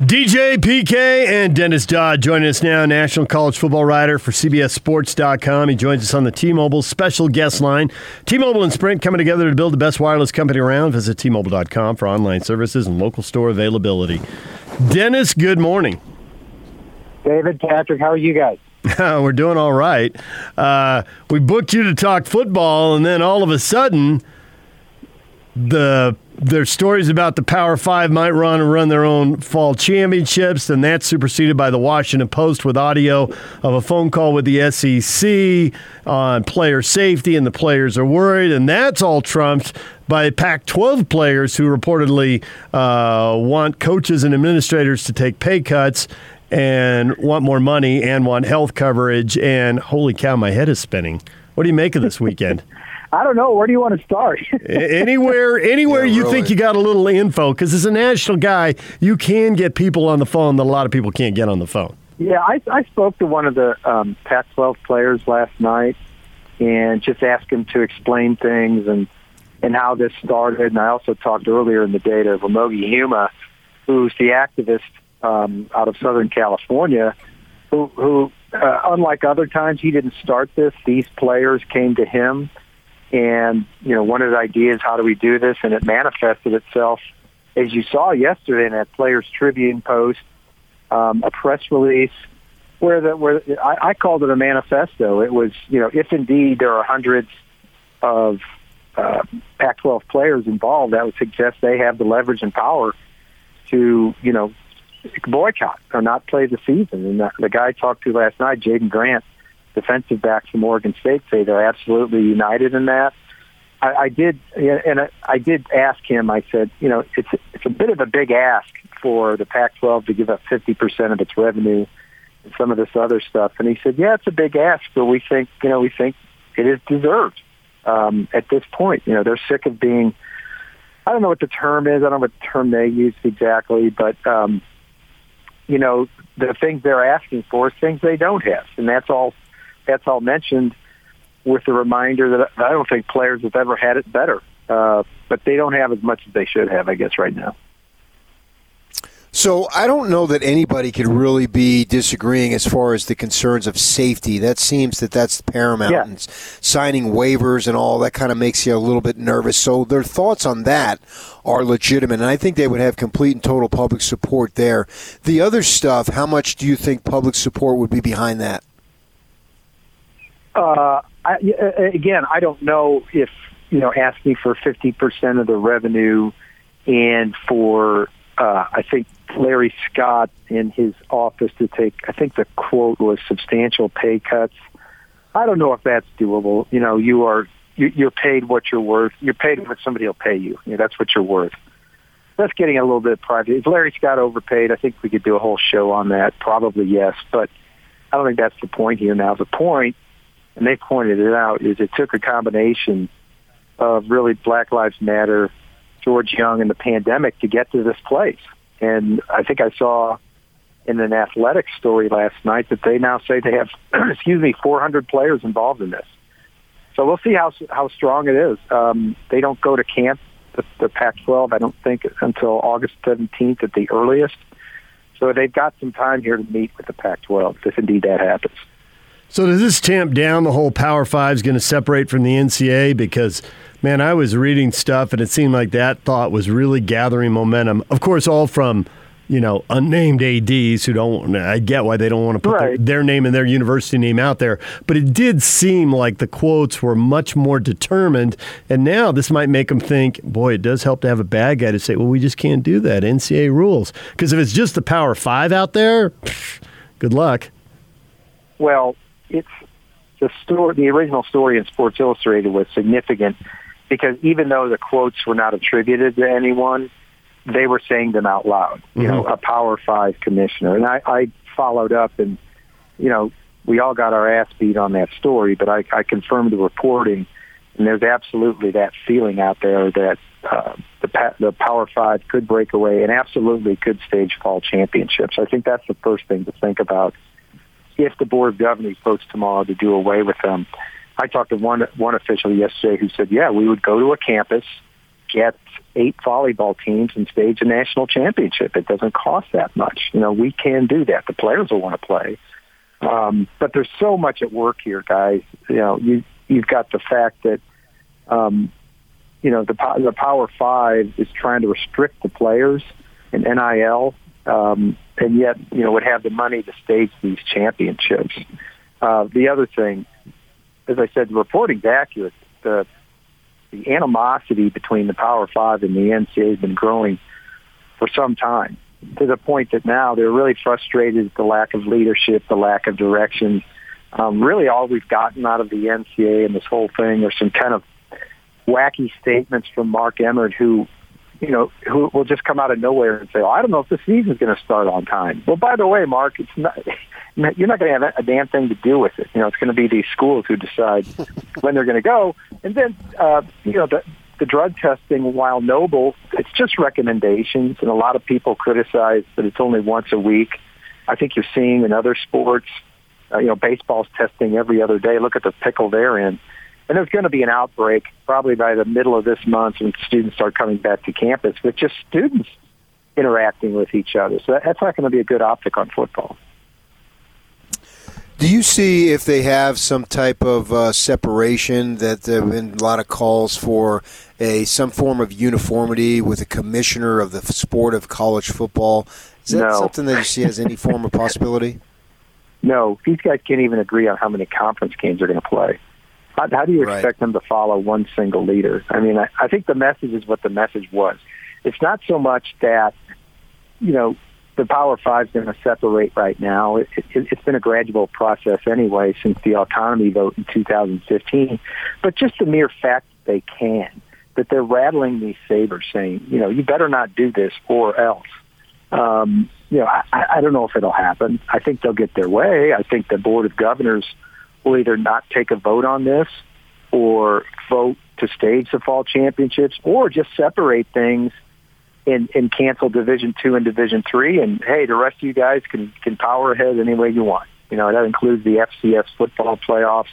DJ PK and Dennis Dodd joining us now, national college football writer for CBSSports.com. He joins us on the T-Mobile special guest line. T-Mobile and Sprint coming together to build the best wireless company around. Visit T-Mobile.com for online services and local store availability. Dennis, good morning. David, Patrick, how are you guys? We're doing all right. Uh, we booked you to talk football, and then all of a sudden, the there's stories about the Power Five might run and run their own fall championships, and that's superseded by the Washington Post with audio of a phone call with the SEC on player safety, and the players are worried, and that's all trumped by Pac 12 players who reportedly uh, want coaches and administrators to take pay cuts and want more money and want health coverage. And holy cow, my head is spinning. What do you make of this weekend? I don't know. Where do you want to start? anywhere, anywhere yeah, you really. think you got a little info, because as a national guy, you can get people on the phone that a lot of people can't get on the phone. Yeah, I, I spoke to one of the um, Pac-12 players last night, and just asked him to explain things and and how this started. And I also talked earlier in the day to Ramogi Huma, who's the activist um, out of Southern California, who, who uh, unlike other times, he didn't start this. These players came to him and, you know, one of the ideas, how do we do this? And it manifested itself, as you saw yesterday in that Players Tribune post, um, a press release where the where I, I called it a manifesto. It was, you know, if indeed there are hundreds of uh, Pac-12 players involved, that would suggest they have the leverage and power to, you know, boycott or not play the season. And the, the guy I talked to last night, Jaydon Grant, defensive backs from Oregon State say they're absolutely united in that. I, I did, and I did ask him. I said, you know, it's it's a bit of a big ask for the Pac-12 to give up 50 percent of its revenue and some of this other stuff. And he said, yeah, it's a big ask, but we think, you know, we think it is deserved um, at this point. You know, they're sick of being. I don't know what the term is. I don't know what term they used exactly, but um, you know, the things they're asking for is things they don't have, and that's all that's all mentioned with the reminder that I don't think players have ever had it better. Uh, but they don't have as much as they should have, I guess, right now. So I don't know that anybody could really be disagreeing as far as the concerns of safety. That seems that that's paramount. Yeah. And signing waivers and all that kind of makes you a little bit nervous. So their thoughts on that are legitimate, and I think they would have complete and total public support there. The other stuff, how much do you think public support would be behind that? Uh, I, again, I don't know if you know asking for fifty percent of the revenue and for uh, I think Larry Scott in his office to take. I think the quote was substantial pay cuts. I don't know if that's doable. You know, you are you're paid what you're worth. You're paid what somebody will pay you. you know, that's what you're worth. That's getting a little bit private. Is Larry Scott overpaid? I think we could do a whole show on that. Probably yes, but I don't think that's the point here. Now the point and they pointed it out, is it took a combination of really Black Lives Matter, George Young, and the pandemic to get to this place. And I think I saw in an athletic story last night that they now say they have, excuse me, 400 players involved in this. So we'll see how how strong it is. Um, they don't go to camp, the, the Pac-12, I don't think, until August 17th at the earliest. So they've got some time here to meet with the Pac-12 if indeed that happens. So does this tamp down the whole Power Five is going to separate from the NCAA? Because man, I was reading stuff and it seemed like that thought was really gathering momentum. Of course, all from you know unnamed ADs who don't. I get why they don't want to put right. their, their name and their university name out there, but it did seem like the quotes were much more determined. And now this might make them think, boy, it does help to have a bad guy to say, well, we just can't do that. NCAA rules. Because if it's just the Power Five out there, good luck. Well, it's the story. The original story in Sports Illustrated was significant because even though the quotes were not attributed to anyone, they were saying them out loud. You mm-hmm. know, a Power Five commissioner, and I, I followed up, and you know, we all got our ass beat on that story, but I, I confirmed the reporting, and there's absolutely that feeling out there that uh, the the Power Five could break away and absolutely could stage fall championships. I think that's the first thing to think about if the board of governors votes tomorrow to do away with them. I talked to one one official yesterday who said, "Yeah, we would go to a campus get eight volleyball teams and stage a national championship. It doesn't cost that much. You know, we can do that. The players will want to play. Um, but there's so much at work here, guys. You know, you you've got the fact that um, you know the the Power Five is trying to restrict the players and NIL, um, and yet you know would have the money to stage these championships. Uh, the other thing, as I said, the reporting's accurate. The the animosity between the Power Five and the NCAA has been growing for some time to the point that now they're really frustrated at the lack of leadership, the lack of direction. Um, really, all we've gotten out of the NCAA and this whole thing are some kind of wacky statements from Mark Emmert, who, you know, who will just come out of nowhere and say, "Oh, I don't know if the season's going to start on time." Well, by the way, Mark, it's not. You're not going to have a damn thing to do with it. You know, it's going to be these schools who decide when they're going to go, and then, uh, you know, the the drug testing, while noble, it's just recommendations, and a lot of people criticize that it's only once a week. I think you're seeing in other sports, uh, you know, baseball's testing every other day. Look at the pickle they're in. And there's going to be an outbreak probably by the middle of this month when students start coming back to campus with just students interacting with each other. So that's not going to be a good optic on football. Do you see if they have some type of uh, separation that there have been a lot of calls for a some form of uniformity with a commissioner of the sport of college football? Is that no. something that you see as any form of possibility? No, these guys can't even agree on how many conference games they're going to play. How, how do you expect right. them to follow one single leader? I mean, I, I think the message is what the message was. It's not so much that, you know, the Power Five is going to separate right now. It, it, it's been a gradual process anyway since the autonomy vote in 2015. But just the mere fact that they can, that they're rattling these sabers saying, you know, you better not do this or else. Um, you know, I, I don't know if it'll happen. I think they'll get their way. I think the Board of Governors will either not take a vote on this or vote to stage the fall championships or just separate things and, and cancel Division Two and Division Three. And hey, the rest of you guys can can power ahead any way you want. You know that includes the FCS football playoffs.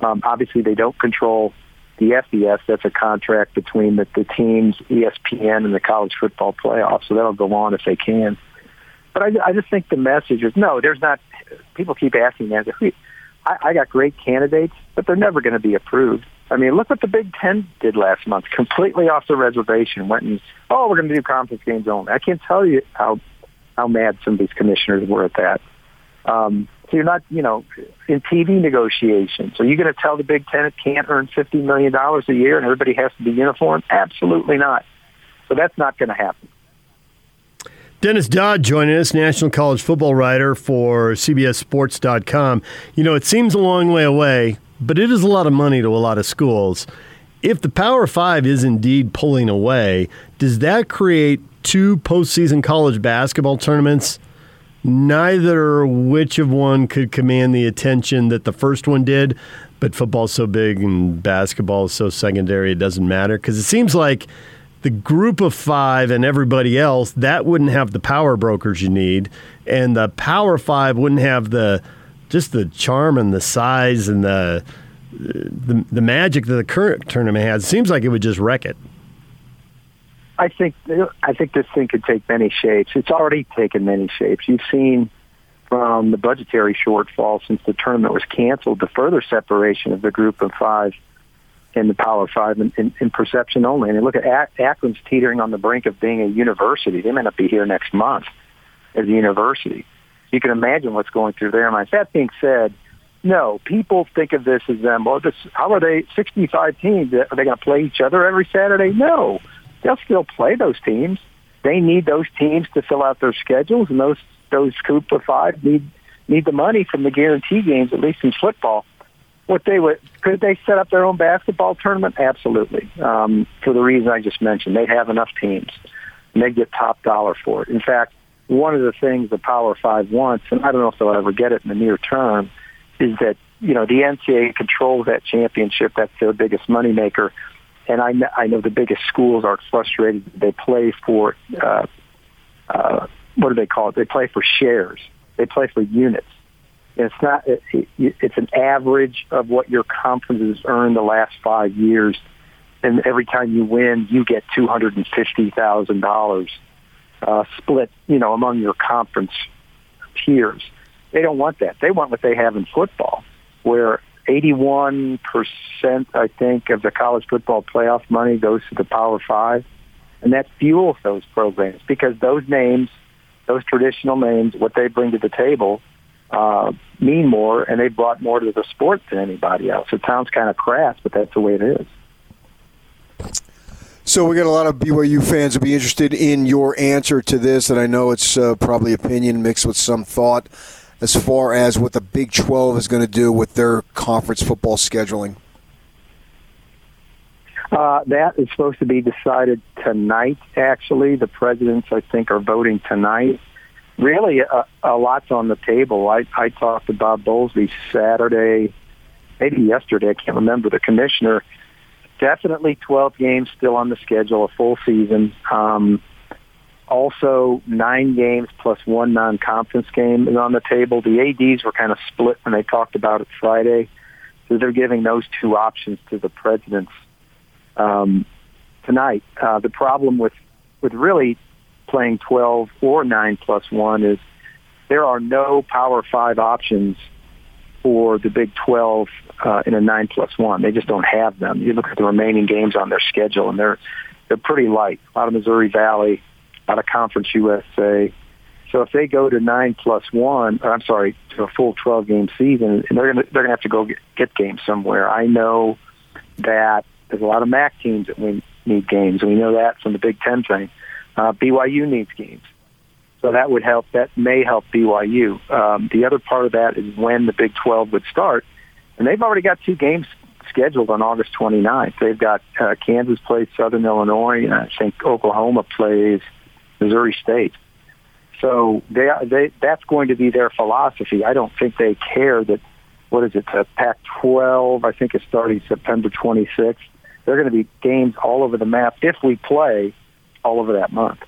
Um, obviously, they don't control the FBS. That's a contract between the, the teams, ESPN, and the college football playoffs. So that'll go on if they can. But I, I just think the message is no. There's not. People keep asking that. I, I got great candidates, but they're never going to be approved. I mean, look what the Big Ten did last month. Completely off the reservation. Went and, oh, we're going to do conference games only. I can't tell you how how mad some of these commissioners were at that. Um, so you're not, you know, in TV negotiations. Are you going to tell the Big Ten it can't earn $50 million a year and everybody has to be uniform? Absolutely not. So that's not going to happen. Dennis Dodd joining us, national college football writer for CBSSports.com. You know, it seems a long way away, but it is a lot of money to a lot of schools. If the Power Five is indeed pulling away, does that create two postseason college basketball tournaments? Neither which of one could command the attention that the first one did, but football's so big and basketball is so secondary, it doesn't matter. Because it seems like the group of five and everybody else, that wouldn't have the power brokers you need. And the Power Five wouldn't have the just the charm and the size and the the, the magic that the current tournament has. It seems like it would just wreck it. I think I think this thing could take many shapes. It's already taken many shapes. You've seen from the budgetary shortfall since the tournament was canceled, the further separation of the group of five and the Power Five in, in, in perception only. And look at Akron's teetering on the brink of being a university. They may not be here next month as a university you can imagine what's going through their minds. That being said, no, people think of this as them. Well, this, how are they 65 teams? Are they going to play each other every Saturday? No. They'll still play those teams. They need those teams to fill out their schedules, and those those group of five need need the money from the guarantee games, at least in football. What they would could they set up their own basketball tournament? Absolutely. Um, for the reason I just mentioned, they have enough teams, and they get top dollar for it. In fact, one of the things the Power Five wants, and I don't know if they'll ever get it in the near term, is that you know the NCAA controls that championship. That's their biggest moneymaker, and I know, I know the biggest schools are frustrated. They play for uh, uh, what do they call it? They play for shares. They play for units. It's not. It, it, it's an average of what your conference has earned the last five years and every time you win, you get two hundred and fifty thousand dollars uh, split, you know, among your conference tiers. They don't want that. They want what they have in football, where 81%, I think, of the college football playoff money goes to the Power Five. And that fuels those programs because those names, those traditional names, what they bring to the table uh, mean more, and they brought more to the sport than anybody else. It sounds kind of crass, but that's the way it is. So we got a lot of BYU fans will be interested in your answer to this, and I know it's uh, probably opinion mixed with some thought as far as what the Big 12 is going to do with their conference football scheduling. Uh, that is supposed to be decided tonight. Actually, the presidents, I think, are voting tonight. Really, a, a lot's on the table. I, I talked to Bob Bowlesby Saturday, maybe yesterday. I can't remember. The commissioner definitely 12 games still on the schedule, a full season. Um, also, nine games plus one non-conference game is on the table. The ADs were kind of split when they talked about it Friday, so they're giving those two options to the presidents um, tonight. Uh, the problem with with really playing 12 or 9 plus 1 is there are no Power 5 options for the Big 12 uh, in a nine plus one. They just don't have them. You look at the remaining games on their schedule, and they're they're pretty light. A lot of Missouri Valley, lot of Conference USA. So if they go to nine plus one, or I'm sorry, to a full 12 game season, and they're gonna they're gonna have to go get, get games somewhere. I know that there's a lot of MAC teams that we need games, we know that from the Big Ten thing. Uh, BYU needs games. So that would help. That may help BYU. Um, the other part of that is when the Big 12 would start, and they've already got two games scheduled on August 29th. They've got uh, Kansas plays Southern Illinois, and I think Oklahoma plays Missouri State. So they, they that's going to be their philosophy. I don't think they care that what is it? The Pac-12 I think it's starting September 26th. They're going to be games all over the map if we play all over that month.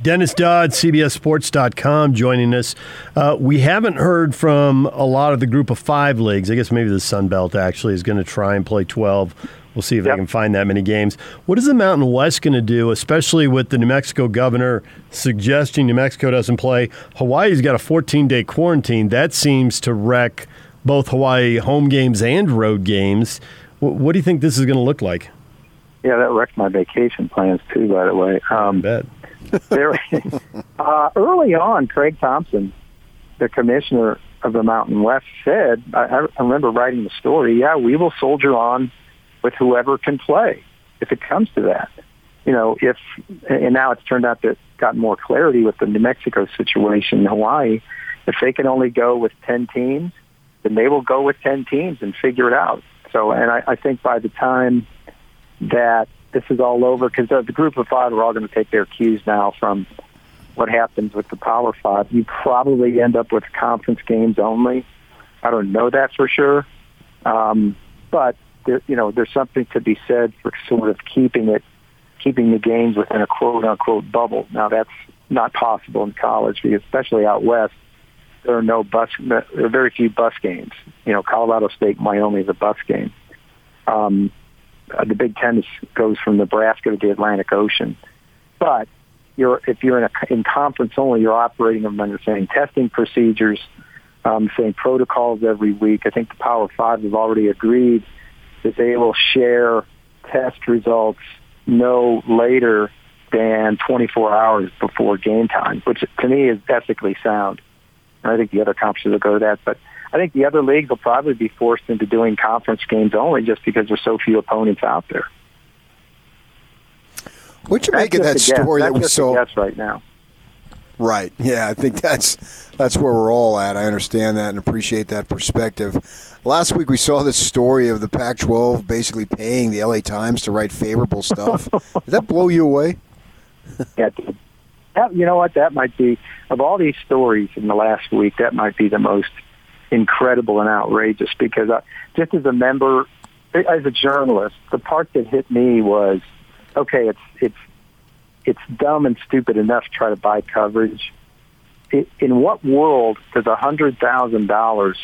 Dennis Dodd, CBSSports.com, joining us. Uh, we haven't heard from a lot of the group of five leagues. I guess maybe the Sun Belt actually is going to try and play 12. We'll see if yep. they can find that many games. What is the Mountain West going to do, especially with the New Mexico governor suggesting New Mexico doesn't play? Hawaii's got a 14 day quarantine. That seems to wreck both Hawaii home games and road games. What do you think this is going to look like? Yeah, that wrecked my vacation plans too. By the way, um, bet there, uh, early on, Craig Thompson, the commissioner of the Mountain West, said, I, I remember writing the story, yeah, we will soldier on with whoever can play if it comes to that. You know, if, and now it's turned out that gotten more clarity with the New Mexico situation in Hawaii. If they can only go with 10 teams, then they will go with 10 teams and figure it out. So, and I, I think by the time that this is all over because the, group of five are all going to take their cues now from what happens with the Power Five. You probably end up with conference games only. I don't know that for sure, um, but there, you know, there's something to be said for sort of keeping it, keeping the games within a quote unquote bubble. Now that's not possible in college, because especially out west, there are no bus, there are very few bus games. You know, Colorado State, Wyoming is a bus game. Um, uh, the Big Ten is, goes from Nebraska to the Atlantic Ocean. But you're, if you're in, a, in conference only, you're operating under the same testing procedures, um, same protocols every week. I think the Power Five have already agreed that they will share test results no later than 24 hours before game time, which to me is ethically sound. I think the other conferences will go to that. But I think the other leagues will probably be forced into doing conference games only just because there's so few opponents out there. What you make of that story that we saw? Yes, right now. Right. Yeah, I think that's that's where we're all at. I understand that and appreciate that perspective. Last week we saw this story of the Pac-12 basically paying the LA Times to write favorable stuff. Did that blow you away? yeah, that, you know what? That might be of all these stories in the last week. That might be the most incredible and outrageous because I, just as a member, as a journalist, the part that hit me was, okay, it's it's it's dumb and stupid enough to try to buy coverage. It, in what world does a hundred thousand dollars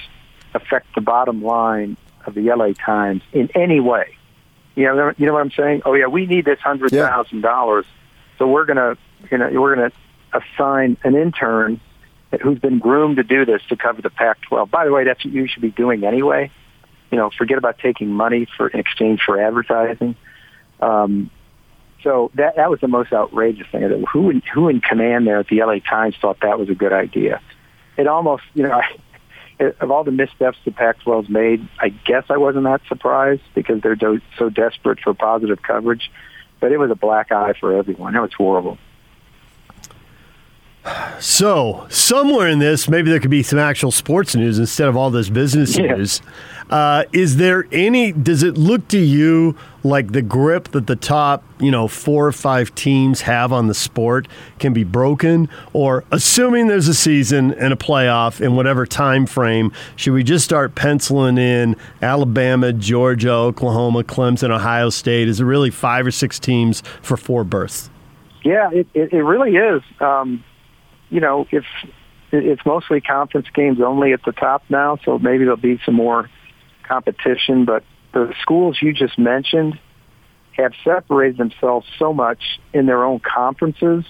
affect the bottom line of the LA Times in any way? You know, you know what I'm saying? Oh yeah, we need this hundred thousand yeah. dollars, so we're gonna, you know, we're gonna assign an intern who's been groomed to do this to cover the Pac-12. By the way, that's what you should be doing anyway. You know, forget about taking money for in exchange for advertising. Um, so that that was the most outrageous thing. Who in, who in command there at the LA Times thought that was a good idea? It almost, you know, of all the missteps the Pac-12's made, I guess I wasn't that surprised because they're do- so desperate for positive coverage. But it was a black eye for everyone. It was horrible. So, somewhere in this, maybe there could be some actual sports news instead of all this business yeah. news. Uh, is there any? Does it look to you like the grip that the top, you know, four or five teams have on the sport can be broken? Or assuming there's a season and a playoff in whatever time frame, should we just start penciling in Alabama, Georgia, Oklahoma, Clemson, Ohio State? Is it really five or six teams for four berths? Yeah, it, it, it really is. Um, you know, if it's mostly conference games only at the top now, so maybe there'll be some more competition, but the schools you just mentioned have separated themselves so much in their own conferences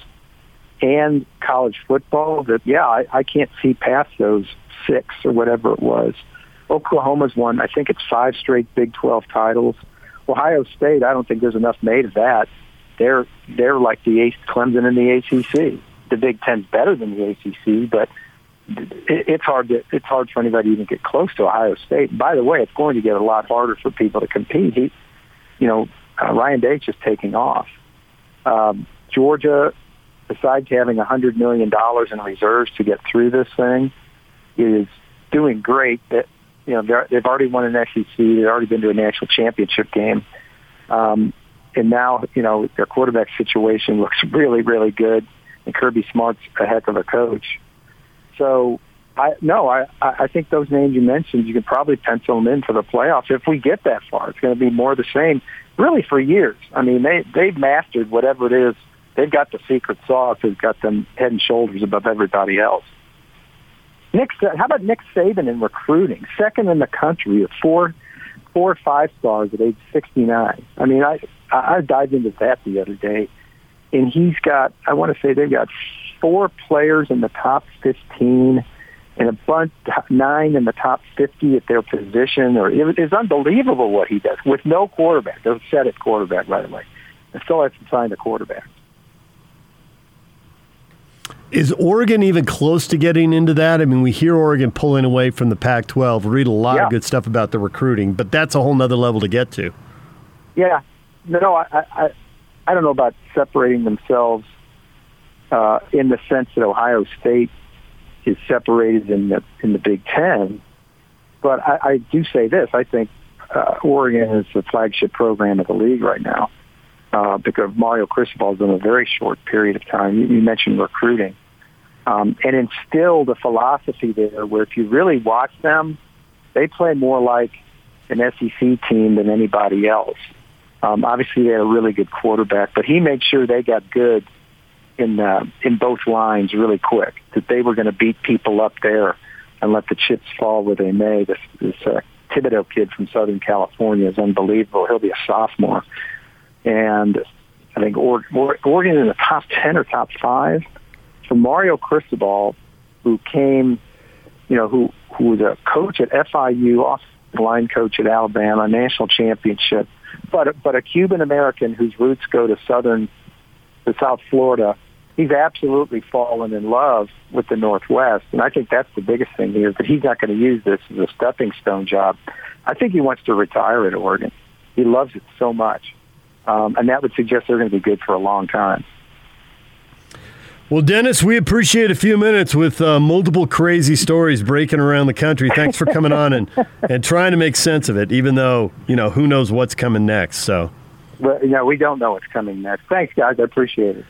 and college football that, yeah, I, I can't see past those six or whatever it was. Oklahoma's won, I think it's five straight Big 12 titles. Ohio State, I don't think there's enough made of that. They're they're like the Clemson in the ACC. The Big Ten's better than the ACC, but it's hard to it's hard for anybody to even get close to Ohio State. By the way, it's going to get a lot harder for people to compete. He, you know, uh, Ryan Day is taking off. Um, Georgia, besides having a hundred million dollars in reserves to get through this thing, is doing great. That you know they've already won an SEC. They've already been to a national championship game, um, and now you know their quarterback situation looks really really good. And Kirby Smart's a heck of a coach. So I no, I I think those names you mentioned, you can probably pencil them in for the playoffs if we get that far. It's going to be more the same, really, for years. I mean, they they've mastered whatever it is. They've got the secret sauce that's got them head and shoulders above everybody else. Nick, how about Nick Saban in recruiting? Second in the country at four, four or five stars at age 69. I mean, I I dived into that the other day, and he's got. I want to say they've got four players in the top 15 and a bunch nine in the top 50 at their position. Or it, it's unbelievable what he does with no quarterback. They're set at quarterback right away. And still has to find a quarterback. Is Oregon even close to getting into that? I mean, we hear Oregon pulling away from the Pac-12. Read a lot yeah. of good stuff about the recruiting, but that's a whole nother level to get to. Yeah, no, I, I, I don't know about separating themselves uh, in the sense that Ohio State is separated in the in the Big Ten. But I, I do say this: I think uh, Oregon is the flagship program of the league right now uh, because Mario Cristobal has done a very short period of time. You, you mentioned recruiting um, and instilled a philosophy there where if you really watch them, they play more like an SEC team than anybody else. Um, obviously, they had a really good quarterback, but he made sure they got good in uh, in both lines really quick. That they were going to beat people up there and let the chips fall where they may. This this uh, Thibodeaux kid from Southern California is unbelievable. He'll be a sophomore, and I think Oregon in the top ten or top five. So Mario Cristobal, who came, you know, who who was a coach at FIU, offensive line coach at Alabama, national championship, but but a Cuban American whose roots go to Southern to South Florida, he's absolutely fallen in love with the Northwest. And I think that's the biggest thing here that he's not going to use this as a stepping stone job. I think he wants to retire at Oregon. He loves it so much. Um, and that would suggest they're going to be good for a long time. Well, Dennis, we appreciate a few minutes with uh, multiple crazy stories breaking around the country. Thanks for coming on and, and trying to make sense of it, even though, you know, who knows what's coming next. So well, know, we don't know what's coming next. Thanks, guys. I appreciate it.